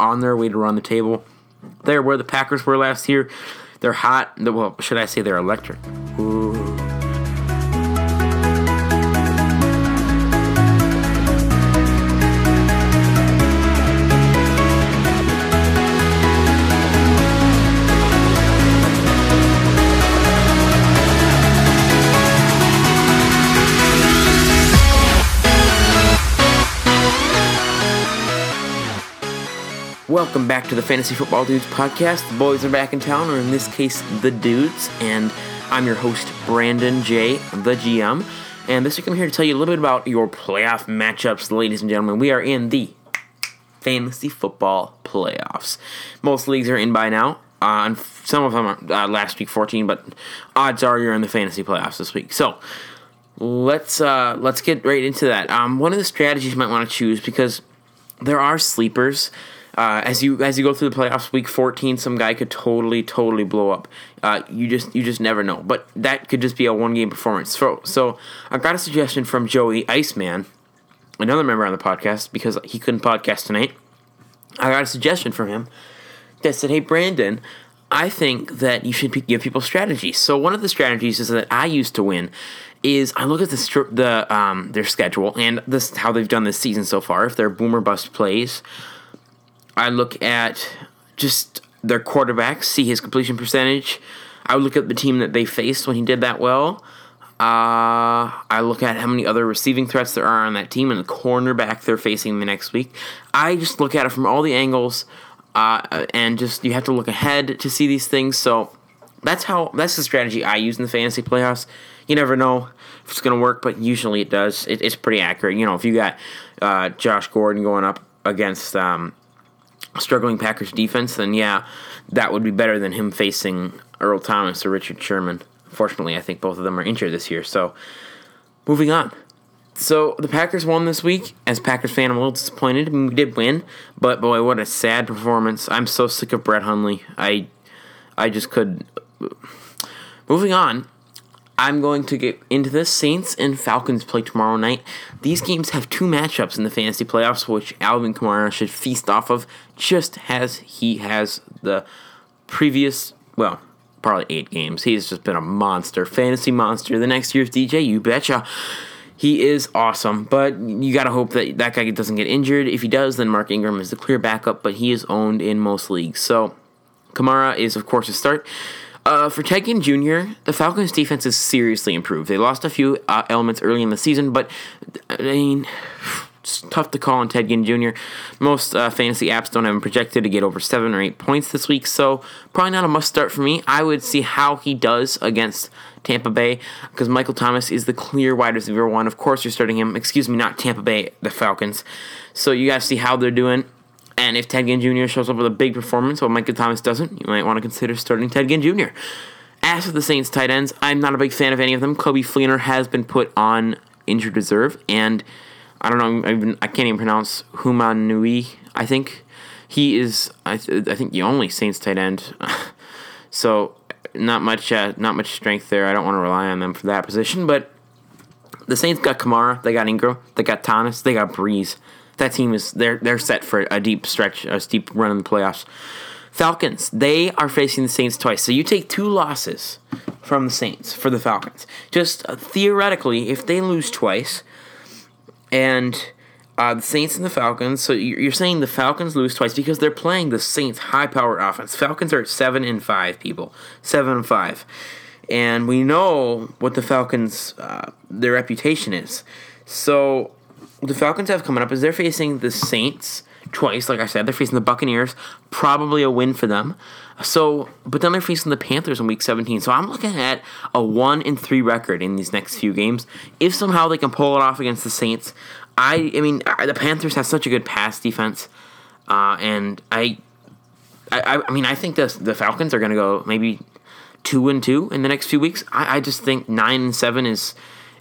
on their way to run the table. They're where the Packers were last year. They're hot. Well, should I say they're electric? Ooh. Welcome back to the Fantasy Football Dudes podcast. The boys are back in town, or in this case, the dudes, and I'm your host, Brandon J, the GM. And this week I'm here to tell you a little bit about your playoff matchups, ladies and gentlemen. We are in the fantasy football playoffs. Most leagues are in by now. Uh, some of them are uh, last week 14, but odds are you're in the fantasy playoffs this week. So let's uh, let's get right into that. Um, one of the strategies you might want to choose because there are sleepers uh, as you as you go through the playoffs, week 14, some guy could totally totally blow up. Uh, you just you just never know. But that could just be a one game performance. So so I got a suggestion from Joey Iceman, another member on the podcast, because he couldn't podcast tonight. I got a suggestion from him that said, "Hey Brandon." I think that you should give people strategies. So one of the strategies is that I used to win is I look at the the um, their schedule and this how they've done this season so far. If they're boomer bust plays, I look at just their quarterback, see his completion percentage. I would look at the team that they faced when he did that well. Uh, I look at how many other receiving threats there are on that team and the cornerback they're facing the next week. I just look at it from all the angles, uh, and just you have to look ahead to see these things. So that's how that's the strategy I use in the fantasy playoffs. You never know if it's going to work, but usually it does. It, it's pretty accurate. You know, if you got uh, Josh Gordon going up against um, struggling Packers defense, then yeah, that would be better than him facing Earl Thomas or Richard Sherman. Fortunately, I think both of them are injured this year. So, moving on. So the Packers won this week. As Packers fan, I'm a little disappointed. I mean, we did win, but boy, what a sad performance! I'm so sick of Brett Hundley. I, I just could. Moving on. I'm going to get into this. Saints and Falcons play tomorrow night. These games have two matchups in the fantasy playoffs, which Alvin Kamara should feast off of, just as he has the previous, well, probably eight games. He's just been a monster, fantasy monster. The next year's DJ, you betcha. He is awesome, but you got to hope that that guy doesn't get injured. If he does, then Mark Ingram is the clear backup, but he is owned in most leagues. So Kamara is, of course, a start. Uh, for Ted Ginn Jr., the Falcons' defense is seriously improved. They lost a few uh, elements early in the season, but I mean, it's tough to call on Ted Ginn Jr. Most uh, fantasy apps don't have him projected to get over seven or eight points this week, so probably not a must start for me. I would see how he does against Tampa Bay because Michael Thomas is the clear wide receiver one. Of course, you're starting him. Excuse me, not Tampa Bay, the Falcons. So you guys see how they're doing. And if Ted Ginn Jr. shows up with a big performance while Michael Thomas doesn't, you might want to consider starting Ted Ginn Jr. As for the Saints tight ends, I'm not a big fan of any of them. Coby Fleener has been put on injured reserve, and I don't know, I, even, I can't even pronounce Humanui, I think. He is, I, th- I think, the only Saints tight end. so, not much, uh, not much strength there. I don't want to rely on them for that position, but the Saints got Kamara, they got Ingram, they got Thomas, they got Brees that team is they're they're set for a deep stretch, a steep run in the playoffs. Falcons, they are facing the Saints twice. So you take two losses from the Saints for the Falcons. Just uh, theoretically, if they lose twice, and uh, the Saints and the Falcons, so you're saying the Falcons lose twice because they're playing the Saints' high-powered offense. Falcons are at seven and five, people, seven and five, and we know what the Falcons' uh, their reputation is. So the Falcons have coming up is they're facing the Saints twice. Like I said, they're facing the Buccaneers, probably a win for them. So, but then they're facing the Panthers in Week 17. So I'm looking at a one and three record in these next few games. If somehow they can pull it off against the Saints, I, I mean, the Panthers have such a good pass defense, uh, and I, I, I mean, I think the the Falcons are going to go maybe two and two in the next few weeks. I, I just think nine and seven is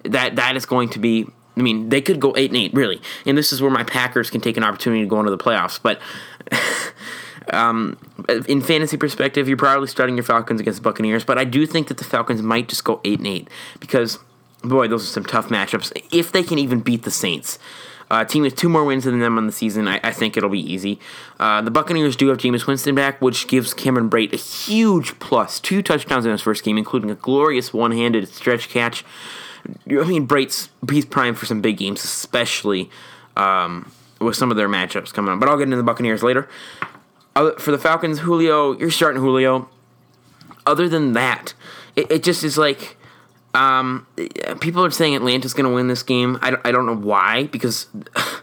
that that is going to be I mean, they could go eight and eight, really, and this is where my Packers can take an opportunity to go into the playoffs. But um, in fantasy perspective, you're probably starting your Falcons against the Buccaneers. But I do think that the Falcons might just go eight and eight because, boy, those are some tough matchups if they can even beat the Saints. Uh, team with two more wins than them on the season. I, I think it'll be easy. Uh, the Buccaneers do have Jameis Winston back, which gives Cameron Brate a huge plus. Two touchdowns in his first game, including a glorious one-handed stretch catch. I mean, Brate's he's prime for some big games, especially um, with some of their matchups coming up. But I'll get into the Buccaneers later. for the Falcons, Julio, you're starting Julio. Other than that, it, it just is like um, people are saying Atlanta's going to win this game. I, I don't know why because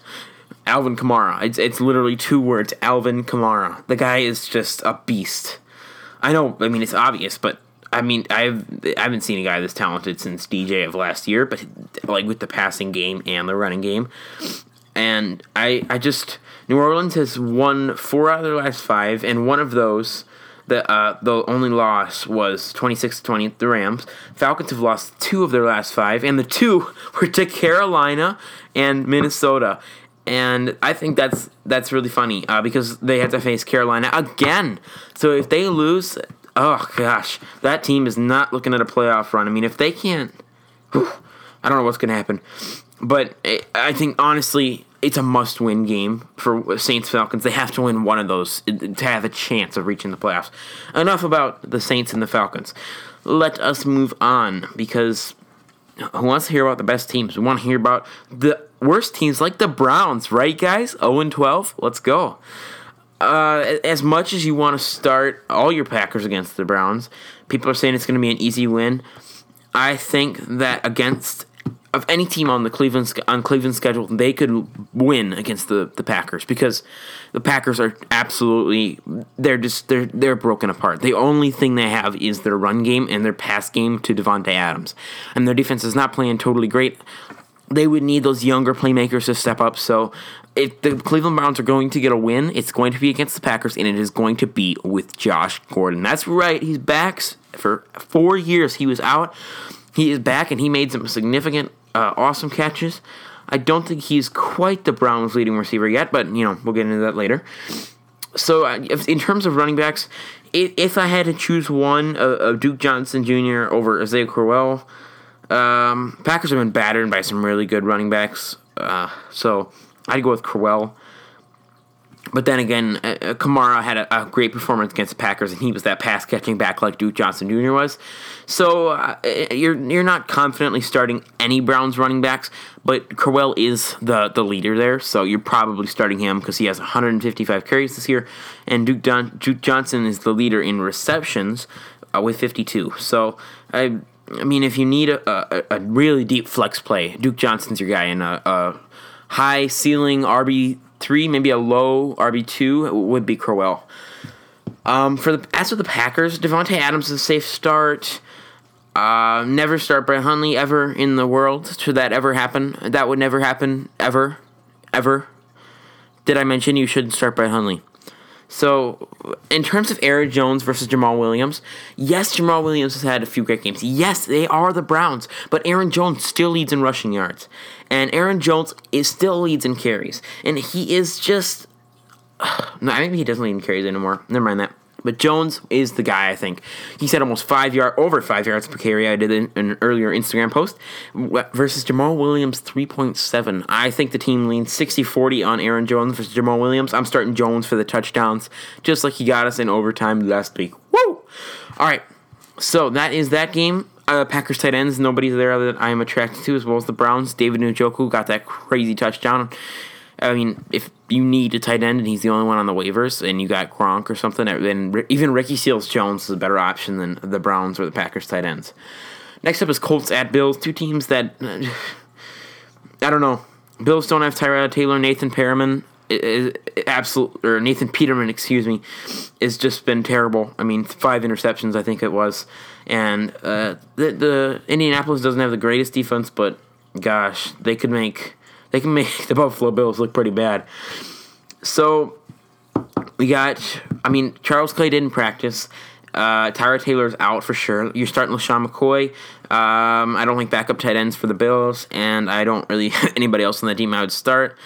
Alvin Kamara. It's it's literally two words. Alvin Kamara. The guy is just a beast. I know. I mean, it's obvious, but I mean, I've I haven't seen a guy this talented since DJ of last year. But like with the passing game and the running game, and I I just New Orleans has won four out of their last five, and one of those the uh, the only loss was 26 20 the Rams. Falcons have lost two of their last five, and the two were to Carolina and Minnesota. And I think that's that's really funny uh, because they have to face Carolina again. So if they lose, oh gosh, that team is not looking at a playoff run. I mean, if they can't, whew, I don't know what's going to happen. But eh, I think honestly, it's a must-win game for Saints Falcons. They have to win one of those to have a chance of reaching the playoffs. Enough about the Saints and the Falcons. Let us move on because who wants to hear about the best teams? We want to hear about the worst teams like the Browns, right, guys? 0 and 12. Let's go. Uh, as much as you want to start all your Packers against the Browns, people are saying it's going to be an easy win. I think that against of any team on the Cleveland on Cleveland's schedule, they could win against the, the Packers because the Packers are absolutely they're just they're they're broken apart. The only thing they have is their run game and their pass game to Davante Adams, and their defense is not playing totally great. They would need those younger playmakers to step up. So if the Cleveland Browns are going to get a win, it's going to be against the Packers, and it is going to be with Josh Gordon. That's right, he's back for four years. He was out. He is back, and he made some significant uh, awesome catches. I don't think he's quite the Browns' leading receiver yet, but you know we'll get into that later. So, uh, in terms of running backs, if, if I had to choose one, uh, Duke Johnson Jr. over Isaiah Crowell, um, Packers have been battered by some really good running backs. Uh, so I'd go with Crowell. But then again, uh, uh, Kamara had a, a, great performance against the Packers, and he was that pass catching back like Duke Johnson Jr. was. So uh, you're you're not confidently starting any Browns running backs, but Crowell is the the leader there, so you're probably starting him because he has 155 carries this year, and Duke, Don, Duke Johnson is the leader in receptions uh, with 52. So I. I mean, if you need a, a, a really deep flex play, Duke Johnson's your guy, and a, a high ceiling RB three, maybe a low RB two would be Crowell. Um, for the as for the Packers, Davante Adams is a safe start. Uh, never start Brett Hundley ever in the world. Should that ever happen? That would never happen ever, ever. Did I mention you shouldn't start Brett Hundley? So, in terms of Aaron Jones versus Jamaal Williams, yes, Jamaal Williams has had a few great games. Yes, they are the Browns, but Aaron Jones still leads in rushing yards. And Aaron Jones is still leads in carries. And he is just. no, maybe he doesn't lead in carries anymore. Never mind that. But Jones is the guy, I think. He said almost five yard over five yards per carry. I did in an earlier Instagram post versus Jamaal Williams 3.7. I think the team leans 60-40 on Aaron Jones versus Jamaal Williams. I'm starting Jones for the touchdowns, just like he got us in overtime last week. Woo! All right. So that is that game. Uh, Packers tight ends, nobody's there that I am attracted to, as well as the Browns. David Njoku got that crazy touchdown. I mean, if you need a tight end and he's the only one on the waivers, and you got Gronk or something, then even Ricky Seals Jones is a better option than the Browns or the Packers tight ends. Next up is Colts at Bills, two teams that I don't know. Bills don't have Tyrod Taylor, Nathan Peterman is absolute or Nathan Peterman, excuse me, has just been terrible. I mean, five interceptions, I think it was, and uh, the the Indianapolis doesn't have the greatest defense, but gosh, they could make they can make the Buffalo Bills look pretty bad. So we got, I mean, Charles Clay didn't practice. Uh, Tyrod Taylor's out for sure. You're starting LeSean McCoy. Um, I don't think backup tight ends for the Bills, and I don't really anybody else on the team I would start.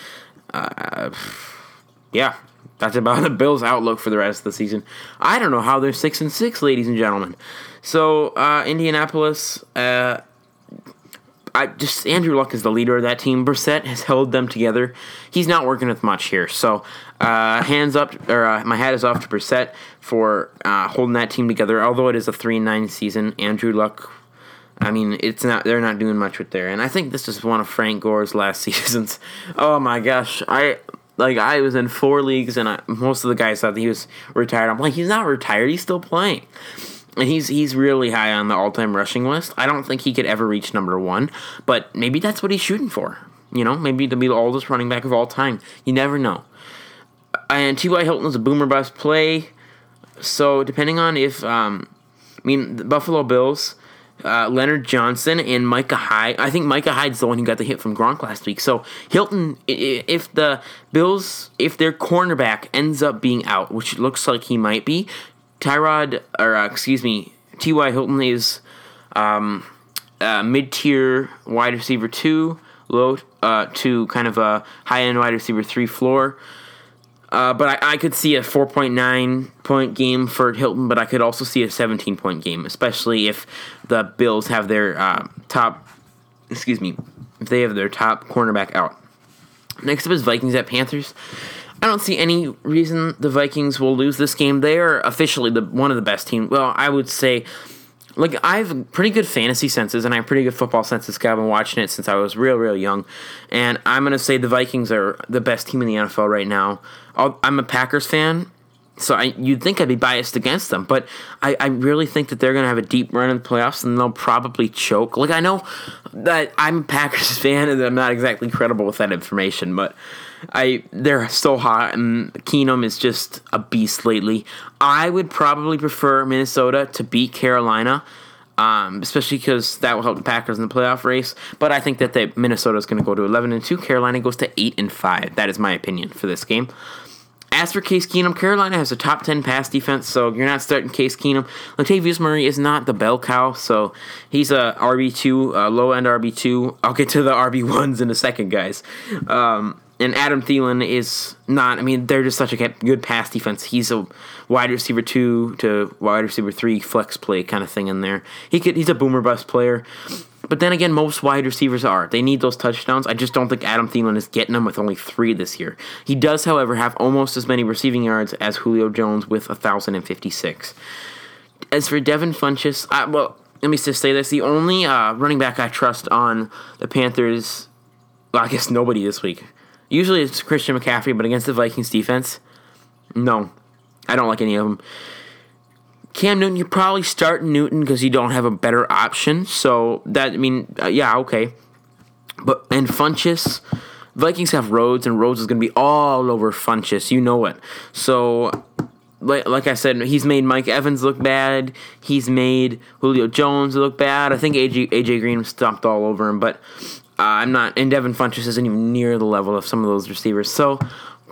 Uh, yeah, that's about the Bills' outlook for the rest of the season. I don't know how they're six and six, ladies and gentlemen. So uh, Indianapolis, uh, I just Andrew Luck is the leader of that team. Brissett has held them together. He's not working with much here. So uh, hands up, or uh, my hat is off to Brissett for uh, holding that team together. Although it is a three and nine season, Andrew Luck. I mean, it's not. They're not doing much with there, and I think this is one of Frank Gore's last seasons. Oh my gosh, I like I was in four leagues, and I, most of the guys thought he was retired. I'm like, he's not retired. He's still playing and he's he's really high on the all-time rushing list. I don't think he could ever reach number one, but maybe that's what he's shooting for. You know, maybe to be the oldest running back of all time. You never know. And T.Y. Hilton is a boomer bust play, so depending on if um, I mean the Buffalo Bills. Uh, Leonard Johnson and Micah Hyde. I think Micah Hyde's the one who got the hit from Gronk last week. So Hilton, if the Bills, if their cornerback ends up being out, which looks like he might be, Tyrod, or uh, excuse me, T.Y. Hilton is um, uh, mid tier wide receiver two, low uh, to kind of a high end wide receiver three floor. Uh, but I, I, could see a 4.9 point game for Hilton, but I could also see a 17 point game, especially if the Bills have their uh, top, excuse me, if they have their top cornerback out. Next up is Vikings at Panthers. I don't see any reason the Vikings will lose this game. They are officially the one of the best teams. Well, I would say, like I have pretty good fantasy senses and I have pretty good football senses. I've been watching it since I was real, real young, and I'm gonna say the Vikings are the best team in the NFL right now. i am a Packers fan, so I, you'd think I'd be biased against them, but I, I really think that they're going to have a deep run in the playoffs and they'll probably choke. Like, I know that I'm a Packers fan and I'm not exactly credible with that information, but I they're so hot, and Keenum is just a beast lately. I would probably prefer Minnesota to beat Carolina, um, especially because that will help the Packers in the playoff race. But I think that the, Minnesota is going to go to eleven and two. Carolina goes to eight and five. That is my opinion for this game. As for Case Keenum, Carolina has a top 10 pass defense, so you're not starting Case Keenum. Latavius Murray is not the bell cow, so he's a RB2, a low end RB2. I'll get to the RB1s in a second, guys. Um, and Adam Thielen is not. I mean, they're just such a good pass defense. He's a wide receiver two to wide receiver three flex play kind of thing in there. He could. He's a boomer bust player. But then again, most wide receivers are. They need those touchdowns. I just don't think Adam Thielen is getting them with only three this year. He does, however, have almost as many receiving yards as Julio Jones with 1,056. As for Devin Funchess, I, well, let me just say this. The only uh, running back I trust on the Panthers, well, I guess nobody this week. Usually it's Christian McCaffrey, but against the Vikings defense, no, I don't like any of them. Cam Newton, you probably start Newton because you don't have a better option. So that I mean, uh, yeah, okay. But and Funchess, Vikings have Rhodes, and Rhodes is going to be all over Funchess. You know it. So like, like I said, he's made Mike Evans look bad. He's made Julio Jones look bad. I think AJ, AJ Green stomped all over him, but I'm not, and Devin Funchess isn't even near the level of some of those receivers. So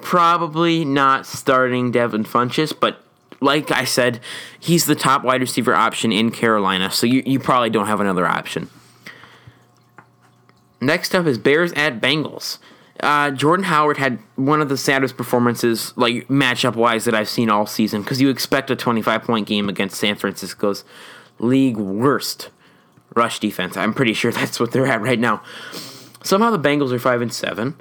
probably not starting Devin Funchess, but like I said, he's the top wide receiver option in Carolina. So you, you probably don't have another option. Next up is Bears at Bengals. Uh, Jordan Howard had one of the saddest performances, like matchup wise, that I've seen all season. Because you expect a 25 point game against San Francisco's league worst rush defense. I'm pretty sure that's what they're at right now. Somehow the Bengals are five and seven,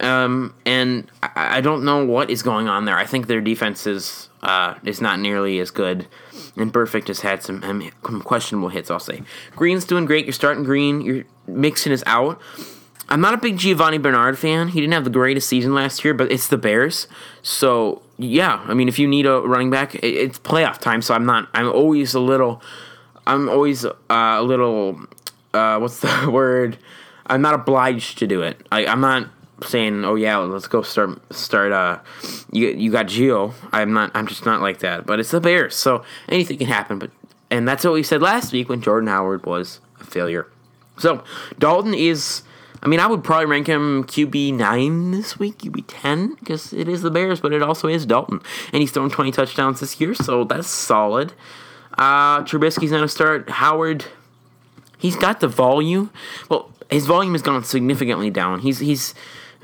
um, and I, I, don't know what is going on there. I think their defense is uh, is not nearly as good. And Burfict has had some, um, some questionable hits. I'll say Green's doing great. You're starting Green. Joe Mixon is out. I'm not a big Giovani Bernard fan. He didn't have the greatest season last year, but it's the Bears. So yeah, I mean, if you need a running back, it's playoff time. So I'm not. I'm always a little I'm always uh, a little uh, what's the word? I'm not obliged to do it. I, I'm not saying, "Oh yeah, let's go start start." Uh, you you got Gio. I'm not. I'm just not like that. But it's the Bears, so anything can happen. But and that's what we said last week when Jordan Howard was a failure. So Dalton is. I mean, I would probably rank him QB nine this week, QB ten, because it is the Bears, but it also is Dalton, and he's thrown twenty touchdowns this year, so that's solid. Uh, Trubisky's going to start. Howard, he's got the volume. Well, his volume has gone significantly down. He's he's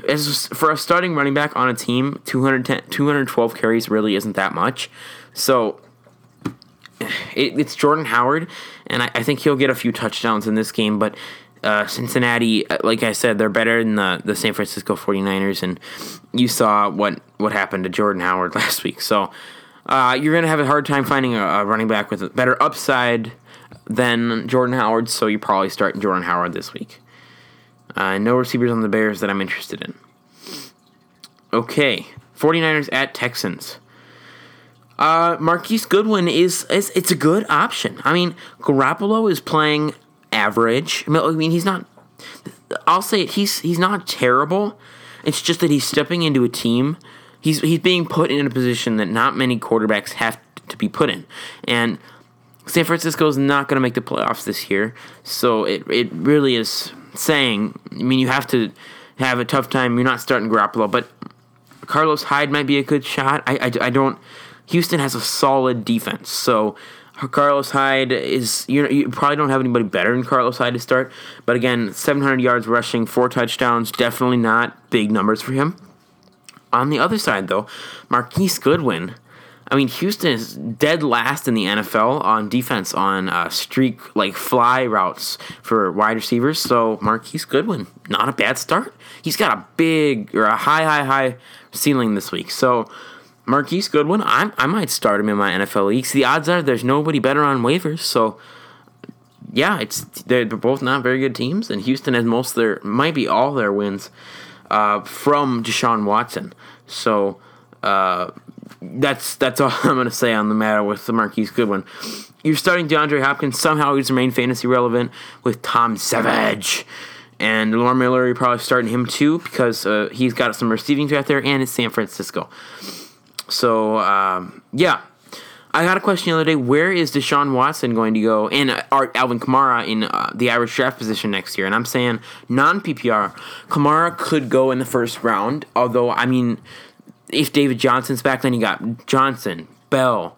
as for a starting running back on a team, 210, 212 carries really isn't that much. So it, it's Jordan Howard, and I, I, think he'll get a few touchdowns in this game. But uh, Cincinnati, uh, like I said, they're better than the, the San Francisco 49ers, and you saw what, what happened to Jordan Howard last week. So uh, you're going to have a hard time finding a, a, running back with a better upside than Jordan Howard, so you probably start Jordan Howard this week. Uh, no receivers on the Bears that I'm interested in. Okay, 49ers at Texans. Uh, Marquise Goodwin is, is it's a good option. I mean, Garoppolo is playing average. I mean, he's not. I'll say it. He's he's not terrible. It's just that he's stepping into a team. He's he's being put in a position that not many quarterbacks have to be put in, and San Francisco is not going to make the playoffs this year. So it it really is saying. I mean, you have to have a tough time. You're not starting Garoppolo, but Carlos Hyde might be a good shot. I, I, I don't. Houston has a solid defense, so Carlos Hyde is you know you probably don't have anybody better than Carlos Hyde to start. But again, 700 yards rushing, four touchdowns, definitely not big numbers for him. On the other side, though, Marquise Goodwin. I mean, Houston is dead last in the NFL on defense on uh, streak like fly routes for wide receivers. So Marquise Goodwin, not a bad start. He's got a big or a high, high, high ceiling this week. So Marquise Goodwin, I, I might start him in my NFL leagues. The odds are there's nobody better on waivers. So, yeah, it's they're, both not very good teams, and Houston has most of their might be all their wins uh, from Deshaun Watson. So uh, that's that's all I'm going to say on the matter with the Marquise Goodwin. You're starting DeAndre Hopkins. Somehow he's remained fantasy relevant with Tom Savage. And Lamar Miller, you're probably starting him too because uh, he's got some receiving threat there, and it's San Francisco. So um, yeah, I got a question the other day. Where is Deshaun Watson going to go, and uh, Alvin Kamara in uh, the Irish draft position next year? And I'm saying non PPR, Kamara could go in the first round. Although I mean, if David Johnson's back, then you got Johnson, Bell,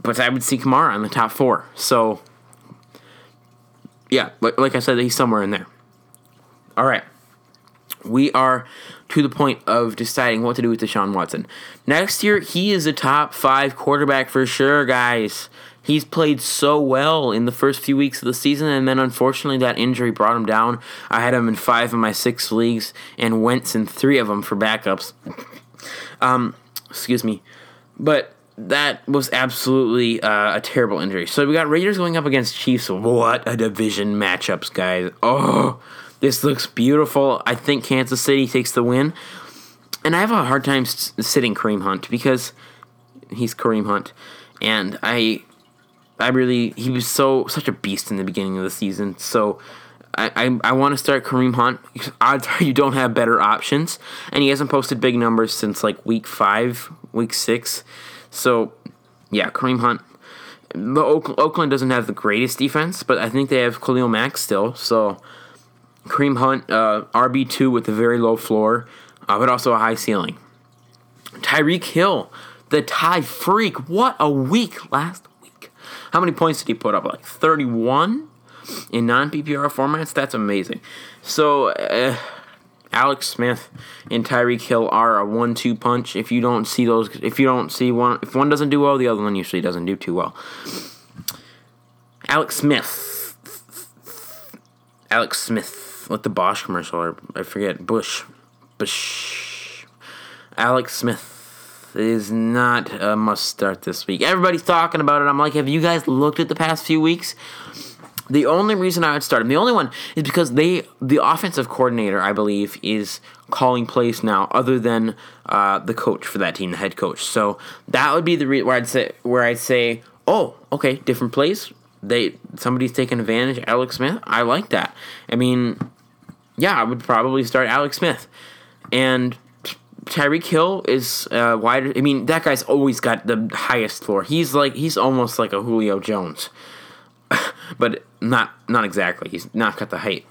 but I would see Kamara in the top four. So yeah, like, like I said, he's somewhere in there. All right, we are to the point of deciding what to do with Deshaun Watson. Next year, he is a top five quarterback for sure, guys. He's played so well in the first few weeks of the season, and then unfortunately, that injury brought him down. I had him in five of my six leagues, and Wentz in three of them for backups. um, excuse me, but that was absolutely uh, a terrible injury. So we got Raiders going up against Chiefs. What a division matchups, guys! Oh, this looks beautiful. I think Kansas City takes the win. And I have a hard time sitting Kareem Hunt because he's Kareem Hunt. And I I really he was so such a beast in the beginning of the season. So I, I, I want to start Kareem Hunt. Odds are you don't have better options, and he hasn't posted big numbers since like week five, week six. So, yeah, Kareem Hunt. The Oakland doesn't have the greatest defense, but I think they have Khalil Mack still. So Kareem Hunt, uh, RB2 with a very low floor, uh, but also a high ceiling. Tyreek Hill, the tie freak. What a week last week. How many points did he put up? Like 31 in non PPR formats? That's amazing. So, uh, Alex Smith and Tyreek Hill are a one-two punch. If you don't see those, if you don't see one, if one doesn't do well, the other one usually doesn't do too well. Alex Smith. Alex Smith what the Bosch commercial or I forget Bush, Bush. Alex Smith is not a must start this week. Everybody's talking about it. I'm like, have you guys looked at the past few weeks? The only reason I would start him, the only one, is because they, the offensive coordinator, I believe, is calling plays now, other than uh, the coach for that team, the head coach. So that would be the re- where I'd say, where I'd say, oh, okay, different plays. They somebody's taking advantage. Alex Smith, I like that. I mean, yeah, I would probably start Alex Smith. And Tyreek Hill is uh, wider. I mean, that guy's always got the highest floor. He's like he's almost like a Julio Jones, but not not exactly. He's not got the height.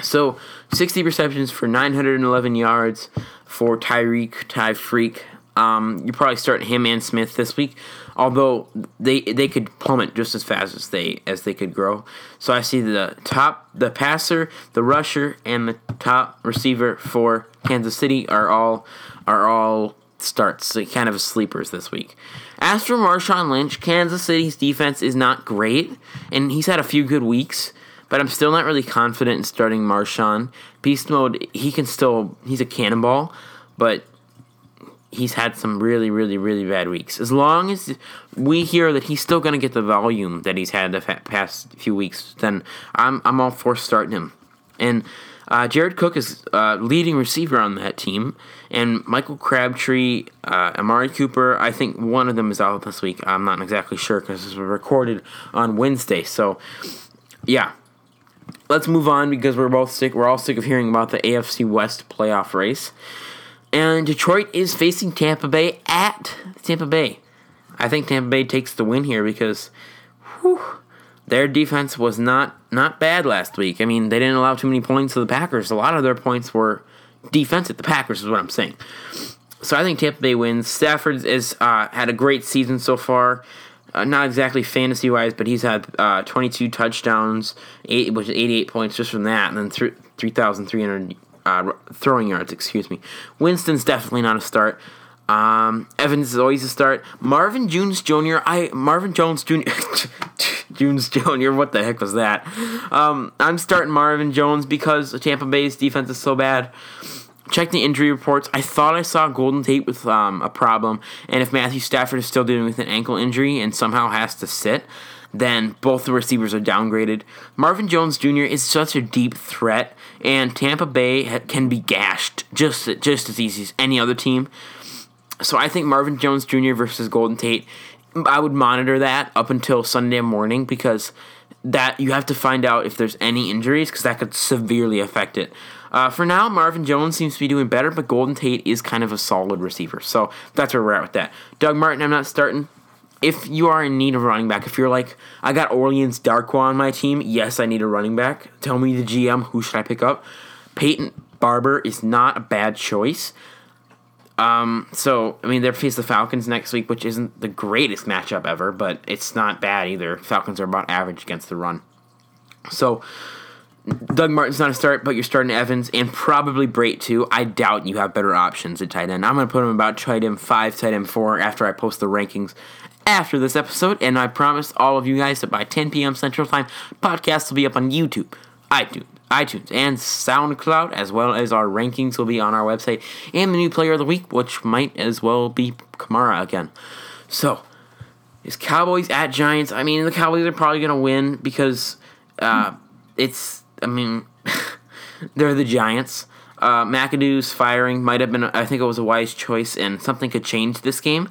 So, 60 receptions for 911 yards for Tyreek Ty Freak. Um, you probably start him and Smith this week although they they could plummet just as fast as they as they could grow. So I see the top, the passer, the rusher, and the top receiver for Kansas City are all are all starts, kind of sleepers this week. As for Marshawn Lynch, Kansas City's defense is not great, and he's had a few good weeks. but I'm still not really confident in starting Marshawn. Beast mode, he can still, he's a cannonball, but he's had some really, really, really bad weeks. As long as we hear that he's still going to get the volume that he's had the past few weeks, then I'm, I'm all for starting him. And uh, Jared Cook is uh, leading receiver on that team, and Michael Crabtree, uh, Amari Cooper. I think one of them is out this week. I'm not exactly sure because this was recorded on Wednesday. So, yeah, let's move on because we're both sick. We're all sick of hearing about the AFC West playoff race, and Detroit is facing Tampa Bay at Tampa Bay. I think Tampa Bay takes the win here because. Whew, their defense was not not bad last week. I mean, they didn't allow too many points to the Packers. A lot of their points were defensive. The Packers is what I'm saying. So I think Tampa Bay wins. Stafford has uh, had a great season so far. Uh, not exactly fantasy wise, but he's had uh, 22 touchdowns, eight, which is 88 points just from that, and then th- 3,300 uh, throwing yards. Excuse me. Winston's definitely not a start. Um, Evans is always a start. Marvin Jones Jr. I Marvin Jones Jr. Jones Jr. What the heck was that? Um, I'm starting Marvin Jones because the Tampa Bay's defense is so bad. Check the injury reports. I thought I saw Golden Tate with um, a problem, and if Matthew Stafford is still dealing with an ankle injury and somehow has to sit, then both the receivers are downgraded. Marvin Jones Jr. is such a deep threat, and Tampa Bay can be gashed just just as easy as any other team. So I think Marvin Jones Jr. versus Golden Tate I would monitor that up until Sunday morning because that you have to find out if there's any injuries because that could severely affect it. Uh, for now, Marvin Jones seems to be doing better, but Golden Tate is kind of a solid receiver. So that's where we're at with that. Doug Martin, I'm not starting. If you are in need of running back, if you're like, I got Orleans Darkwa on my team, yes, I need a running back. Tell me the GM, who should I pick up? Peyton Barber is not a bad choice. Um, so I mean, they're face the Falcons next week, which isn't the greatest matchup ever, but it's not bad either. Falcons are about average against the run. So Doug Martin's not a start, but you're starting Evans and probably Brate too. I doubt you have better options at tight end. I'm going to put him about tight end five, tight end four after I post the rankings after this episode, and I promise all of you guys that by 10 p.m. Central Time, podcast will be up on YouTube, iTunes iTunes, and SoundCloud, as well as our rankings will be on our website, and the new player of the week, which might as well be Kamara again. So, is Cowboys at Giants? I mean, the Cowboys are probably going to win because uh, it's, I mean, they're the Giants. Uh, McAdoo's firing might have been, I think it was a wise choice, and something could change this game.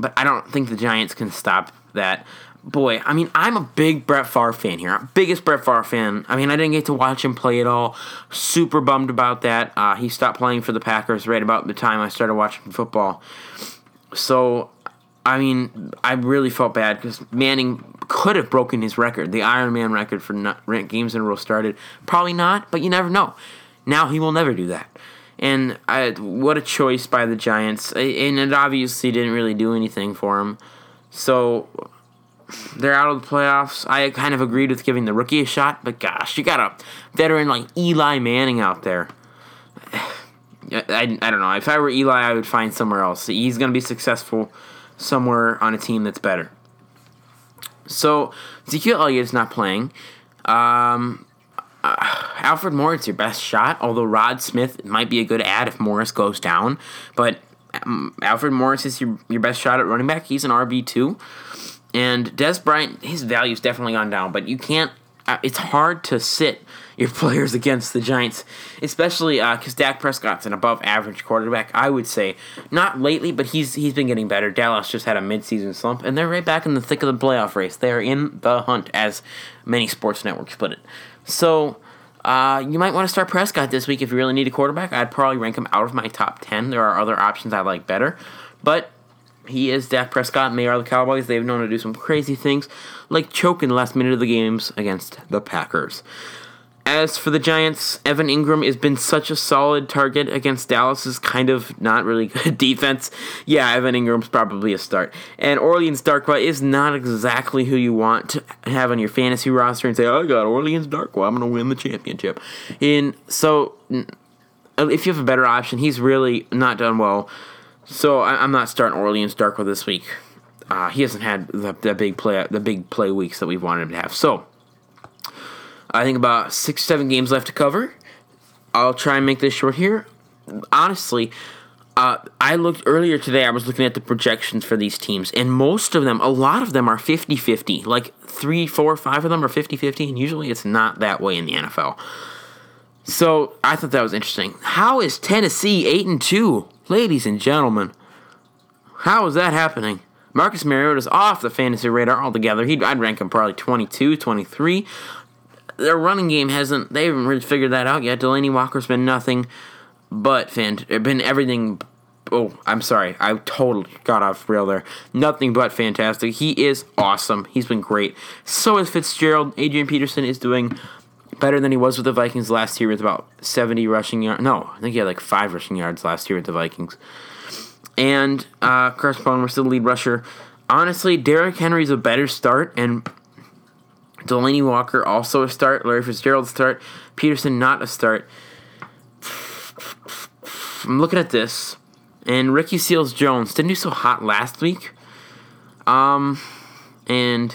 But I don't think the Giants can stop that boy, I mean, I'm a big Brett Favre fan here. Biggest Brett Favre fan. I mean, I didn't get to watch him play at all. Super bummed about that. Uh, he stopped playing for the Packers right about the time I started watching football. So, I mean, I really felt bad because Manning could have broken his record, the Iron Man record for not, games in a row started. Probably not, but you never know. Now he will never do that. And I, what a choice by the Giants. And it obviously didn't really do anything for him. So they're out of the playoffs. I kind of agreed with giving the rookie a shot, but gosh, you got a veteran like Eli Manning out there. I, I, I don't know. If I were Eli, I would find somewhere else. He's going to be successful somewhere on a team that's better. So, Ezekiel Elliott's not playing. Um, uh, Alfred Morris your best shot, although Rod Smith might be a good ad if Morris goes down. But um, Alfred Morris is your, your best shot at running back. He's an RB2. And Dez Bryant, his value's definitely gone down, but you can't. Uh, it's hard to sit your players against the Giants, especially because uh, Dak Prescott's an above average quarterback. I would say not lately, but he's he's been getting better. Dallas just had a midseason slump, and they're right back in the thick of the playoff race. They're in the hunt, as many sports networks put it. So. Uh, you might want to start Prescott this week if you really need a quarterback. I'd probably rank him out of my top 10. There are other options I like better. But he is Dak Prescott, Mayor of the Cowboys. They've known to do some crazy things, like choke in the last minute of the games against the Packers. As for the Giants, Evan Engram has been such a solid target against Dallas's kind of not really good defense. Yeah, Evan Engram's probably a start. And Orleans Darkwa is not exactly who you want to have on your fantasy roster and say, oh, I got Orleans Darkwa, I'm going to win the championship. And so, if you have a better option, he's really not done well so I, am not starting Orleans Darkwa this week. Uh, he hasn't had the, the big play the big play weeks that we've wanted him to have. So I think about six, seven games left to cover. I'll try and make this short here. Honestly, uh, I looked earlier today, I was looking at the projections for these teams, and most of them, a lot of them are 50 50. Like three, four, five of them are 50 50, and usually it's not that way in the NFL. So I thought that was interesting. How is Tennessee 8 and 2? Ladies and gentlemen, how is that happening? Marcus Mariota's off the fantasy radar altogether. He'd, I'd rank him probably 22, 23. Their running game hasn't, they haven't really figured that out yet. Delanie Walker's been nothing but fan, been everything. Oh, I'm sorry. I totally got off rail there. Nothing but fantastic. He is awesome. He's been great. So is Fitzgerald. Adrian Peterson is doing better than he was with the Vikings last year with about 70 rushing yards. No, I think he had like five rushing yards last year with the Vikings. And uh, Chris was still the lead rusher. Honestly, Derrick Henry's a better start, and Delanie Walker also a start. Larry Fitzgerald start. Peterson not a start. I'm looking at this, and Ricky Seals Jones didn't do so hot last week. Um, and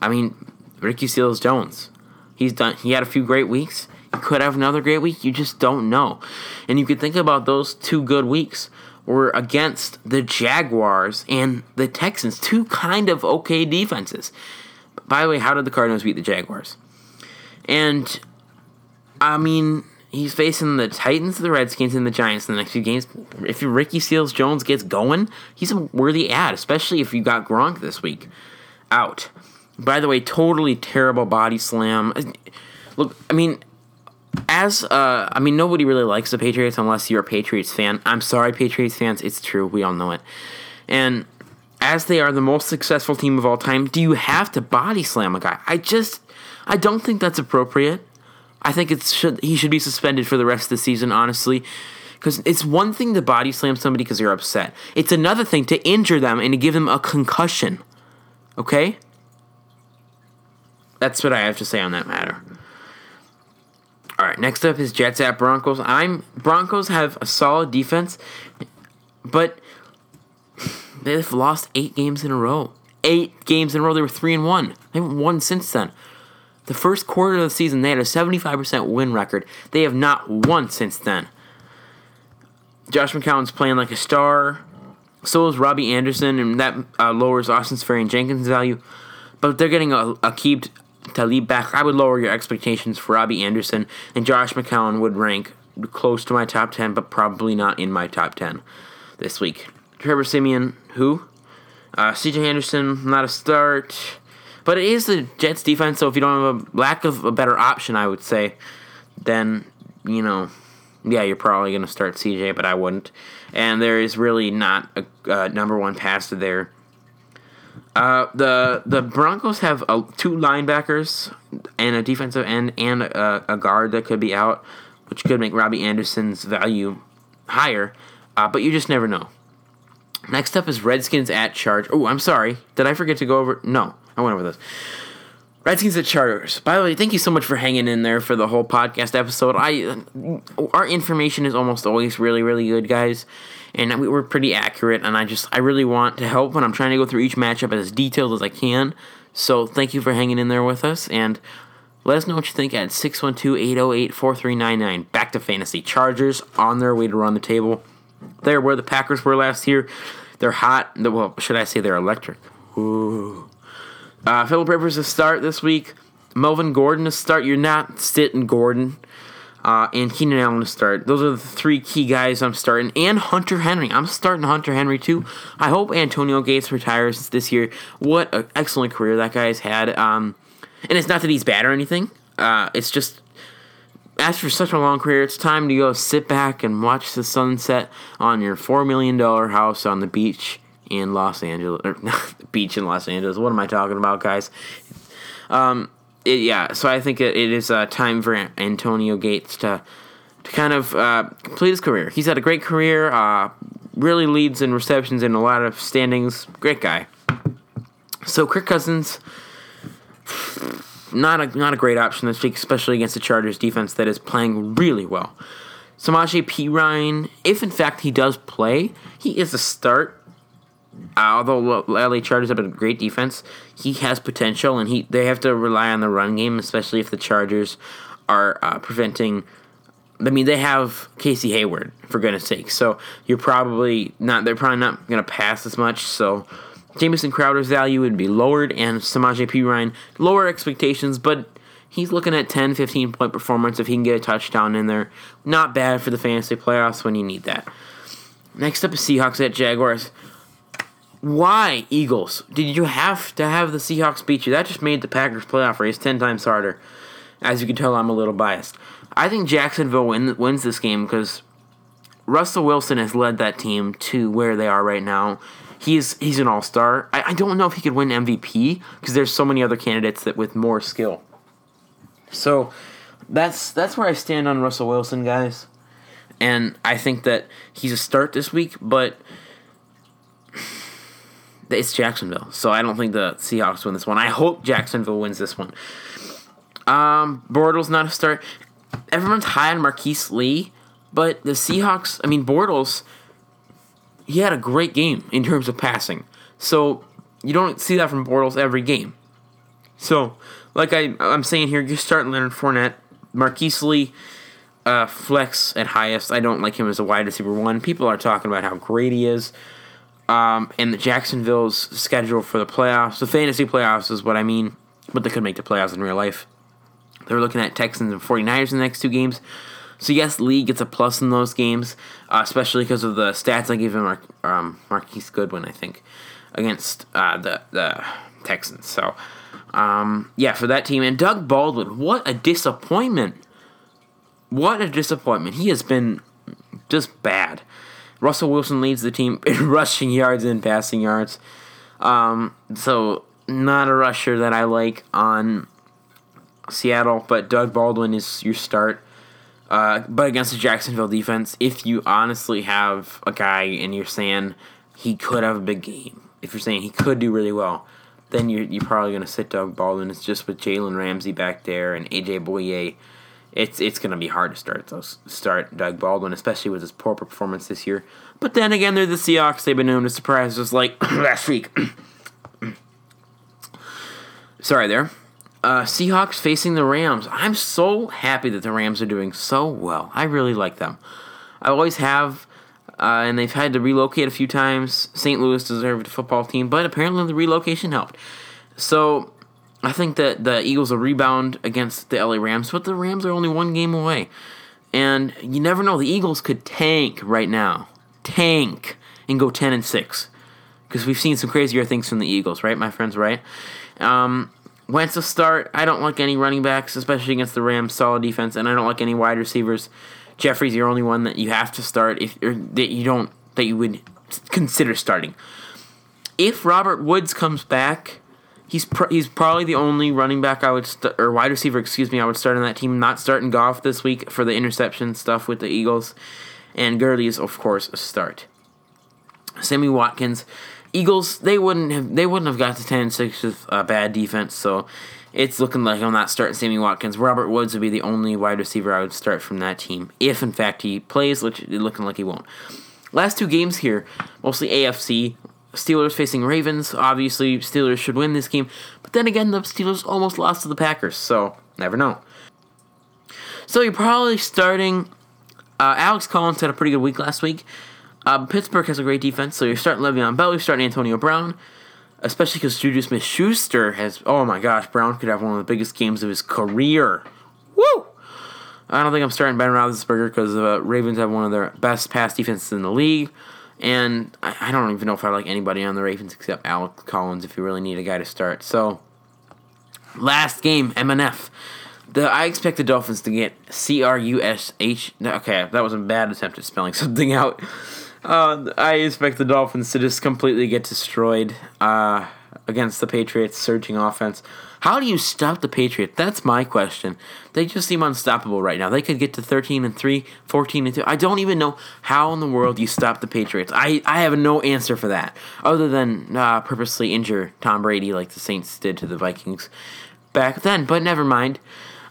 I mean, Ricky Seals Jones. He's done. He had a few great weeks. He could have another great week. You just don't know. And you could think about those two good weeks were against the Jaguars and the Texans, two kind of okay defenses. By the way, how did the Cardinals beat the Jaguars? And I mean, he's facing the Titans, the Redskins, and the Giants in the next few games. If Ricky Seals Jones gets going, he's a worthy ad, especially if you got Gronk this week out. By the way, totally terrible body slam. Look, I mean, as uh, I mean, nobody really likes the Patriots unless you're a Patriots fan. I'm sorry, Patriots fans. It's true. We all know it. And as they are the most successful team of all time, do you have to body slam a guy? I just, I don't think that's appropriate. I think it should he should be suspended for the rest of the season. Honestly, because it's one thing to body slam somebody because you're upset. It's another thing to injure them and to give them a concussion. Okay. That's what I have to say on that matter. All right, next up is Jets at Broncos. I'm Broncos have a solid defense, but they've lost eight games in a row. Eight games in a row. They were three and one. They haven't won since then. The first quarter of the season, they had a 75% win record. They have not won since then. Josh McCown's playing like a star. So is Robbie Anderson, and that uh, lowers Austin Seferian-Jenkins' value. But they're getting a, a keep Talib back, I would lower your expectations for Robbie Anderson, and Josh McCown would rank close to my top 10, but probably not in my top 10 this week. Trevor Siemian, who? Uh, CJ Anderson, not a start. But it is the Jets defense, so if you don't have a lack of a better option, I would say, then, you know, yeah, you're probably going to start CJ, but I wouldn't. And there is really not a uh, number one passer there uh, the the Broncos have two linebackers and a defensive end and a, a, guard that could be out, which could make Robbie Anderson's value higher. Uh, but you just never know. Next up is Redskins at Charge. Oh, I'm sorry. Did I forget to go over? No, I went over this. Redskins at Chargers. By the way, thank you so much for hanging in there for the whole podcast episode. I our information is almost always really really good, guys and we were pretty accurate. And I just I really want to help and I'm trying to go through each matchup as detailed as I can. So thank you for hanging in there with us and. Let us know what you think at 612-808-4399. Back to fantasy. Chargers on their way to run the table. They're where the Packers were last year. They're hot. Well, should I say they're electric? Ooh. Uh, Philip Rivers to start this week. Melvin Gordon to start. You're not sitting Gordon uh, and Keenan Allen to start. Those are the three key guys I'm starting. And Hunter Henry. I'm starting Hunter Henry too. I hope Antonio Gates retires this year. What an excellent career that guy's had. Um, and it's not that he's bad or anything. Uh, it's just after such a long career, it's time to go sit back and watch the sunset on your four million dollar house on the beach in Los Angeles. Or not the beach in Los Angeles. What am I talking about, guys? Um, it, yeah, so I think it, it is uh, time for Antonio Gates to to kind of uh, complete his career. He's had a great career, uh, really leads in receptions in a lot of standings. Great guy. So Kirk Cousins, not a not a great option this week, especially against the Chargers defense that is playing really well. Samaje Perine, if in fact he does play, he is a start. Although LA Chargers have a great defense, he has potential, and he they have to rely on the run game, especially if the Chargers are uh, preventing. I mean, they have Casey Hayward for goodness sake, so you're probably not. They're probably not going to pass as much. So Jamison Crowder's value would be lowered, and Samaje Perine lower expectations, but he's looking at 10, 15 point performance if he can get a touchdown in there. Not bad for the fantasy playoffs when you need that. Next up is Seahawks at Jaguars. Why Eagles? Did you have to have the Seahawks beat you? That just made the Packers playoff race 10 times harder. As you can tell, I'm a little biased. I think Jacksonville win, wins this game because Russell Wilson has led that team to where they are right now. He's he's an all star. I, I don't know if he could win MVP because there's so many other candidates that with more skill. So that's that's where I stand on Russell Wilson, guys. And I think that he's a start this week, but it's Jacksonville. So I don't think the Seahawks win this one. I hope Jacksonville wins this one. Um, Bortles not a start. Everyone's high on Marquise Lee, but the Seahawks, I mean Bortles, he had a great game in terms of passing. So you don't see that from Bortles every game. So, like I, I'm saying here, you start Leonard Fournette, Marquise Lee, uh, flex at highest. I don't like him as a wide receiver one. People are talking about how great he is. Um, and the Jacksonville's schedule for the playoffs, the fantasy playoffs is what I mean, but they could make the playoffs in real life. They're looking at Texans and 49ers in the next two games. So, yes, Lee gets a plus in those games, uh, especially because of the stats I gave him, Mar- um, Marquise Goodwin, I think, against uh, the, the Texans. So, um, yeah, for that team. And Doug Baldwin, what a disappointment. What a disappointment. He has been just bad. Russell Wilson leads the team in rushing yards and passing yards. Um, so, not a rusher that I like on Seattle, but Doug Baldwin is your start. Uh, but against the Jacksonville defense, if you honestly have a guy and you're saying he could have a big game, if you're saying he could do really well, then you're, you're probably going to sit Doug Baldwin. It's just with Jalen Ramsey back there and AJ Bouye, it's it's going to be hard to start those start Doug Baldwin, especially with his poor performance this year. But then again, they're the Seahawks. They've been known to surprise us like last week. Sorry there. Uh, Seahawks facing the Rams. I'm so happy that the Rams are doing so well. I really like them. I always have, uh, and they've had to relocate a few times. St. Louis deserved a football team, but apparently the relocation helped. So I think that the Eagles will rebound against the LA Rams, but the Rams are only one game away. And you never know, the Eagles could tank right now. Tank and go 10 and 6. Because we've seen some crazier things from the Eagles, right, my friends, right? Um, Wentz to start. I don't like any running backs, especially against the Rams' solid defense, and I don't like any wide receivers. Jeffery's your only one that you have to start if that you don't that you would consider starting. If Robert Woods comes back, he's pr- he's probably the only running back I would st- or wide receiver, excuse me, I would start on that team. Not starting Goff this week for the interception stuff with the Eagles, and Gurley is of course a start. Sammy Watkins, Eagles they wouldn't have they wouldn't have got to ten and six with a bad defense, so it's looking like I'm not starting Sammy Watkins. Robert Woods would be the only wide receiver I would start from that team if in fact he plays, which looking like he won't. Last two games here, mostly AFC. Steelers facing Ravens. Obviously, Steelers should win this game, but then again, the Steelers almost lost to the Packers, so never know. So you're probably starting. Uh, Alex Collins had a pretty good week last week. Uh, Pittsburgh has a great defense, so you're starting Le'Veon Bell, you're starting Antonio Brown, especially because Juju Smith Schuster has. Oh my gosh, Brown could have one of the biggest games of his career. Woo! I don't think I'm starting Ben Roethlisberger because the uh, Ravens have one of their best pass defenses in the league, and I, I don't even know if I like anybody on the Ravens except Alex Collins if you really need a guy to start. So, last game, MNF. The, I expect the Dolphins to get C R U S H. Okay, that was a bad attempt at spelling something out. Uh, I expect the Dolphins to just completely get destroyed uh, against the Patriots' surging offense. How do you stop the Patriots? That's my question. They just seem unstoppable right now. They could get to 13 and 3, 14 and 2. I don't even know how in the world you stop the Patriots. I, I have no answer for that other than uh, purposely injure Tom Brady like the Saints did to the Vikings back then. But never mind.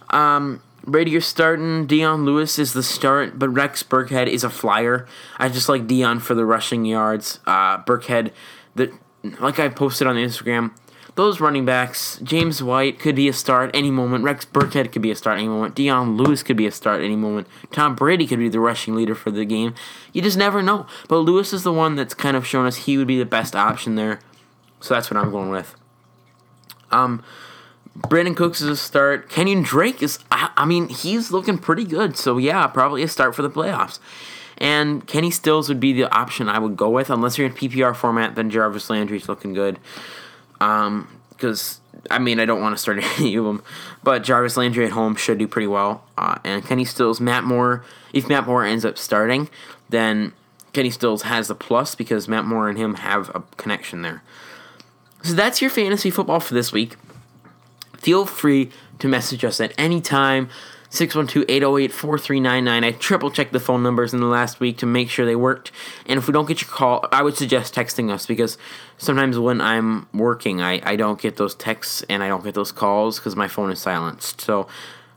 Um, Brady, you're starting. Dion Lewis is the start, but Rex Burkhead is a flyer. I just like Dion for the rushing yards. Uh, Burkhead, the like I posted on Instagram, those running backs, James White could be a start any moment. Rex Burkhead could be a start any moment. Dion Lewis could be a start any moment. Tom Brady could be the rushing leader for the game. You just never know. But Lewis is the one that's kind of shown us he would be the best option there. So that's what I'm going with. Um, Brandin Cooks is a start. Kenyon Drake is, I, I mean, he's looking pretty good. So yeah, probably a start for the playoffs. And Kenny Stills would be the option I would go with, unless you're in PPR format. Then Jarvis Landry's looking good. Um, because I mean, I don't want to start any of them, but Jarvis Landry at home should do pretty well. Uh, and Kenny Stills, Matt Moore. If Matt Moore ends up starting, then Kenny Stills has the plus because Matt Moore and him have a connection there. So that's your fantasy football for this week. Feel free to message us at any time. 612-808-4399. I triple checked the phone numbers in the last week to make sure they worked. And if we don't get your call, I would suggest texting us because sometimes when I'm working, I, I don't get those texts and I don't get those calls because my phone is silenced. So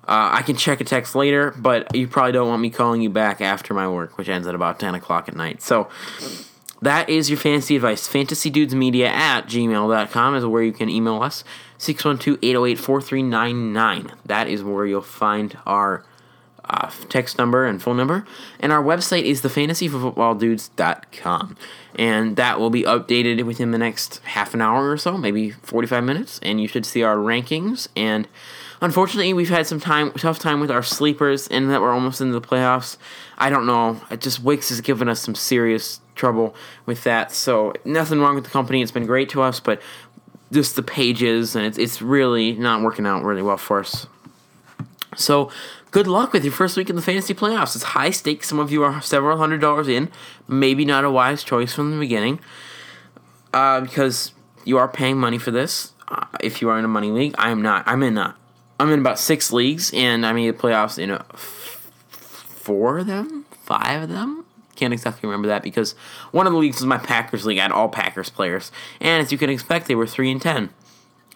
uh, I can check a text later, but you probably don't want me calling you back after my work, which ends at about 10 o'clock at night. So that is your fantasy advice. FantasyDudesMedia at gmail.com is where you can email us. 612-808-4399. That is where you'll find our uh, text number and phone number. And our website is thefantasyfootballdudes.com. And that will be updated within the next half an hour or so, maybe 45 minutes. And you should see our rankings. And unfortunately, we've had some time, tough time with our sleepers, and that we're almost into the playoffs. I don't know. It just Wix has given us some serious trouble with that. So nothing wrong with the company. It's been great to us, but just the pages, and it's, it's really not working out really well for us. So, good luck with your first week in the fantasy playoffs. It's high stakes. Some of you are several hundred dollars in. Maybe not a wise choice from the beginning, uh, because you are paying money for this. Uh, if you are in a money league, I am not. I'm in a, I'm in about six leagues, and I made the playoffs in f- four of them, five of them. Can't exactly remember that because one of the leagues was my Packers league. I had all Packers players, and as you can expect, they were three and ten.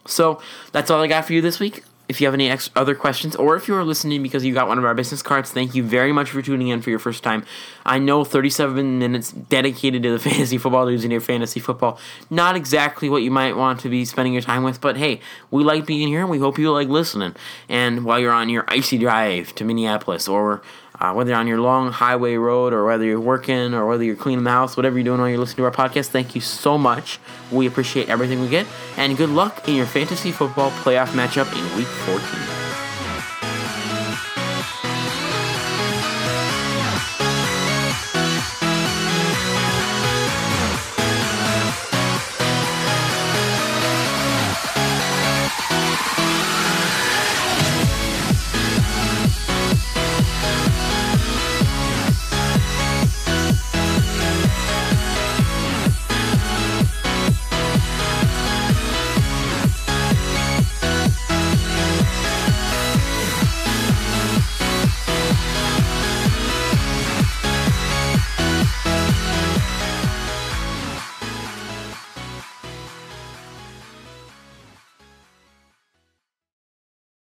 So that's all I got for you this week. If you have any ex- other questions, or if you are listening because you got one of our business cards, thank you very much for tuning in for your first time. I know 37 minutes dedicated to the fantasy football and your fantasy football. Not exactly what you might want to be spending your time with, but hey, we like being here and we hope you like listening. And while you're on your icy drive to Minneapolis or uh, whether you're on your long highway road or whether you're working or whether you're cleaning the house, whatever you're doing while you're listening to our podcast, thank you so much. We appreciate everything we get, and good luck in your fantasy football playoff matchup in Week 14.